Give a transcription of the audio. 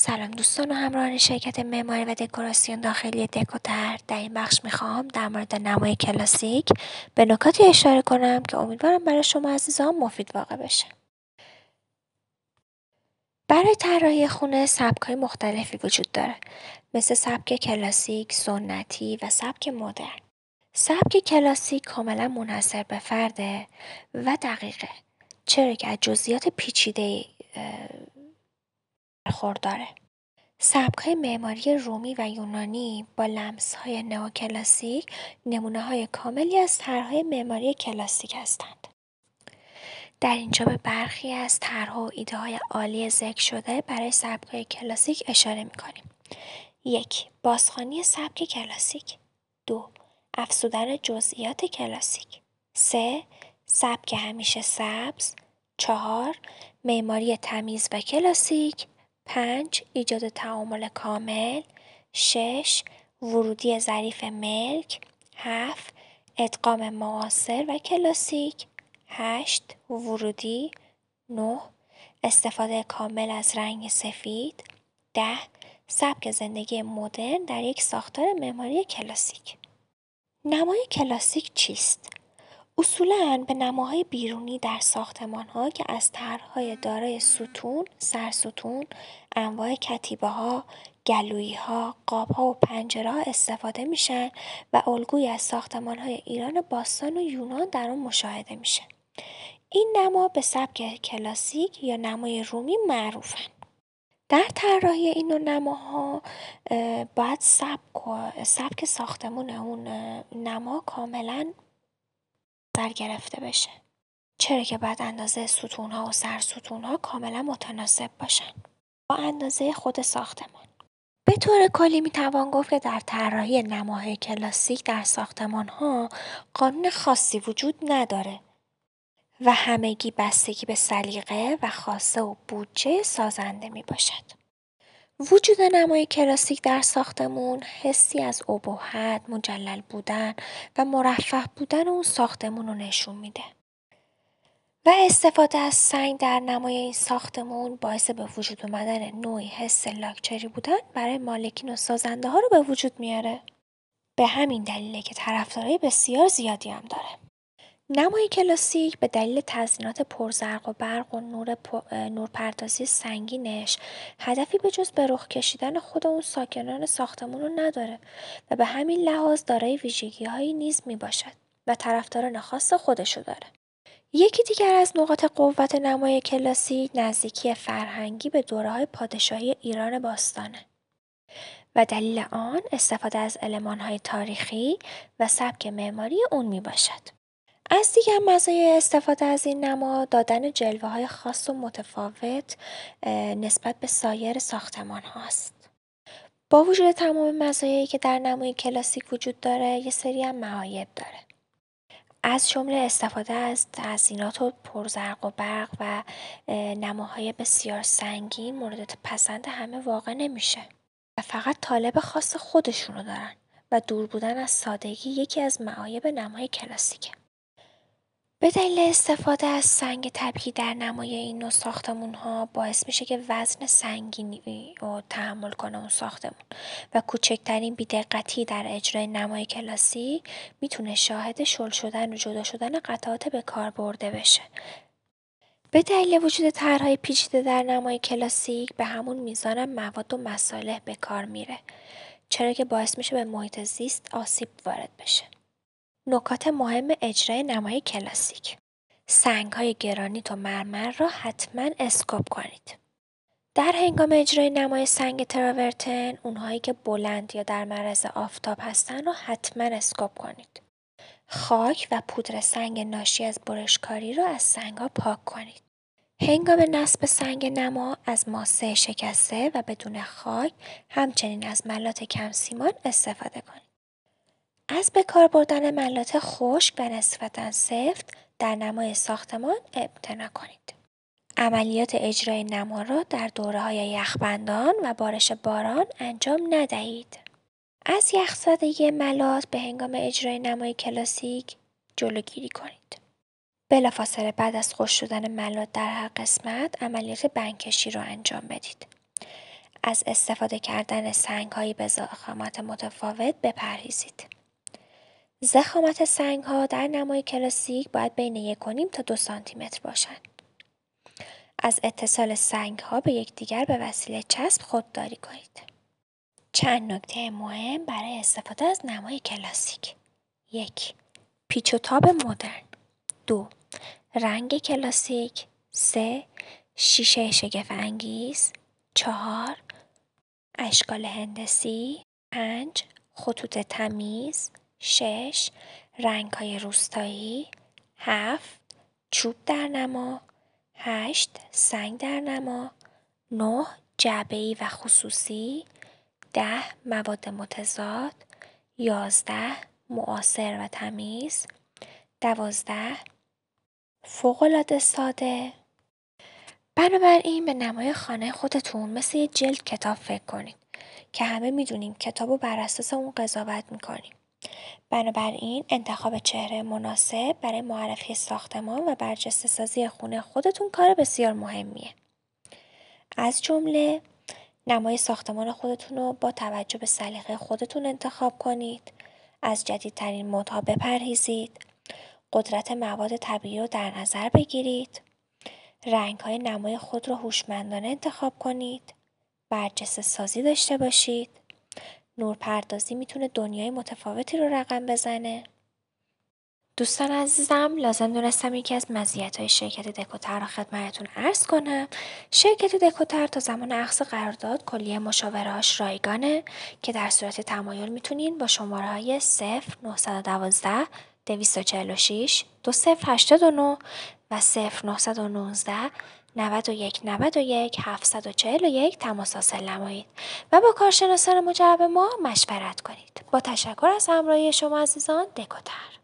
سلام دوستان و همراهان شرکت معماری و دکوراسیون داخلی دکوتر در این بخش می‌خوام در مورد نمای کلاسیک به نکاتی اشاره کنم که امیدوارم برای شما عزیزان مفید واقع بشه برای طراحی خونه سبک‌های مختلفی وجود داره مثل سبک کلاسیک، سنتی و سبک مدرن. سبک کلاسیک کاملا منحصر به فرده و دقیقه چرا که از جزئیات پیچیده برخورداره. های معماری رومی و یونانی با های نئوکلاسیک های کاملی از طرح‌های معماری کلاسیک هستند. در اینجا به برخی از طرح‌ها و های عالی ذکر شده برای های کلاسیک اشاره می‌کنیم. یک بازخوانی سبک کلاسیک دو افزودن جزئیات کلاسیک سه سبک همیشه سبز چهار معماری تمیز و کلاسیک پنج ایجاد تعامل کامل. شش ورودی ظریف ملک. هفت ادغام معاصر و کلاسیک. هشت ورودی. نه استفاده کامل از رنگ سفید. ده سبک زندگی مدرن در یک ساختار معماری کلاسیک. نمای کلاسیک چیست؟ اصولا به نماهای بیرونی در ها که از طرح‌های دارای ستون، سرستون، انواع کتیبه‌ها، گلویی‌ها، قاب‌ها و ها استفاده میشن و الگویی از های ایران باستان و یونان در آن مشاهده میشه. این نما به سبک کلاسیک یا نمای رومی معروفن. در طراحی این نماها باید سبک, سبک ساختمون اون نما کاملا در گرفته بشه. چرا که بعد اندازه ها و ها کاملا متناسب باشن با اندازه خود ساختمان. به طور کلی می توان گفت که در طراحی نماهای کلاسیک در ساختمان ها قانون خاصی وجود نداره و همگی بستگی به سلیقه و خاصه و بودجه سازنده می باشد. وجود نمای کلاسیک در ساختمون حسی از ابهت، مجلل بودن و مرفه بودن اون ساختمون رو نشون میده. و استفاده از سنگ در نمای این ساختمون باعث به وجود اومدن نوعی حس لاکچری بودن برای مالکین و سازنده ها رو به وجود میاره. به همین دلیله که طرفدارای بسیار زیادی هم داره. نمای کلاسیک به دلیل تزینات پرزرق و برق و نور نورپردازی سنگینش هدفی به جز به رخ کشیدن خود اون ساکنان ساختمون رو نداره و به همین لحاظ دارای ویژگیهایی نیز می باشد و طرفداران خاص خودشو داره. یکی دیگر از نقاط قوت نمای کلاسیک نزدیکی فرهنگی به دوره های پادشاهی ایران باستانه و دلیل آن استفاده از های تاریخی و سبک معماری اون می باشد. از دیگر مزایای استفاده از این نما دادن جلوه های خاص و متفاوت نسبت به سایر ساختمان هاست. با وجود تمام مزایایی که در نمای کلاسیک وجود داره یه سری هم معایب داره. از جمله استفاده از تزیینات و پرزرق و برق و نماهای بسیار سنگین مورد پسند همه واقع نمیشه و فقط طالب خاص خودشونو دارن و دور بودن از سادگی یکی از معایب نمای کلاسیکه. به دلیل استفاده از سنگ طبیعی در نمای این نوع ها باعث میشه که وزن سنگینی رو تحمل کنه اون ساختمون و کوچکترین بیدقتی در اجرای نمای کلاسی می‌تونه شاهد شل شدن و جدا شدن قطعات به کار برده بشه. به دلیل وجود طرحهای پیچیده در نمای کلاسیک به همون میزان مواد و مصالح به کار میره چرا که باعث میشه به محیط زیست آسیب وارد بشه. نکات مهم اجرای نمای کلاسیک های گرانیت و مرمر را حتما اسکوب کنید. در هنگام اجرای نمای سنگ تراورتن اونهایی که بلند یا در معرض آفتاب هستن رو حتما اسکوب کنید. خاک و پودر سنگ ناشی از برشکاری را از سنگ ها پاک کنید. هنگام نصب سنگ نما از ماسه شکسته و بدون خاک همچنین از ملات کم سیمان استفاده کنید. از به کار بردن ملات خشک و نسبتا سفت در نمای ساختمان امتناع کنید. عملیات اجرای نما را در دوره های یخبندان و بارش باران انجام ندهید. از یخزدگی ملات به هنگام اجرای نمای کلاسیک جلوگیری کنید. بلافاصله بعد از خوش شدن ملات در هر قسمت عملیات بنکشی را انجام بدید. از استفاده کردن سنگ هایی به زخامت متفاوت بپرهیزید. زخامت سنگ ها در نمای کلاسیک باید بین یک تا دو سانتی متر باشند. از اتصال سنگ ها به یکدیگر به وسیله چسب خودداری کنید. چند نکته مهم برای استفاده از نمای کلاسیک. یک پیچ و تاب مدرن. دو رنگ کلاسیک. سه شیشه شگف انگیز. چهار اشکال هندسی. پنج خطوط تمیز. شش رنگ های روستایی. هفت چوب در نما. هشت سنگ در نما. نه جعبه‌ای و خصوصی. ده مواد متضاد. یازده معاصر و تمیز. دوازده فوقالعاده ساده. بنابراین به نمای خانه خودتون مثل یه جلد کتاب فکر کنید که همه می‌دونیم کتاب رو بر اساس اون قضاوت می‌کنیم. بنابراین انتخاب چهره مناسب برای معرفی ساختمان و برجسته سازی خونه خودتون کار بسیار مهمیه. از جمله نمای ساختمان خودتون رو با توجه به سلیقه خودتون انتخاب کنید. از جدیدترین مدها بپرهیزید. قدرت مواد طبیعی رو در نظر بگیرید. رنگ های نمای خود را هوشمندانه انتخاب کنید. برجسته سازی داشته باشید. نورپردازی می‌تونه دنیای متفاوتی رو رقم بزنه. دوستان عزیزم لازم دونستم یکی از های شرکت دکوتر را خدمتتون عرض کنم شرکت دکوتر تا زمان اخذ قرارداد کلیه مشاورهاش رایگانه که در صورت تمایل می‌تونین با شماره های 0 912 246 2089 و 0919 91 91 741 تماس حاصل نمایید و با کارشناسان مجرب ما مشورت کنید. با تشکر از همراهی شما عزیزان دکوتر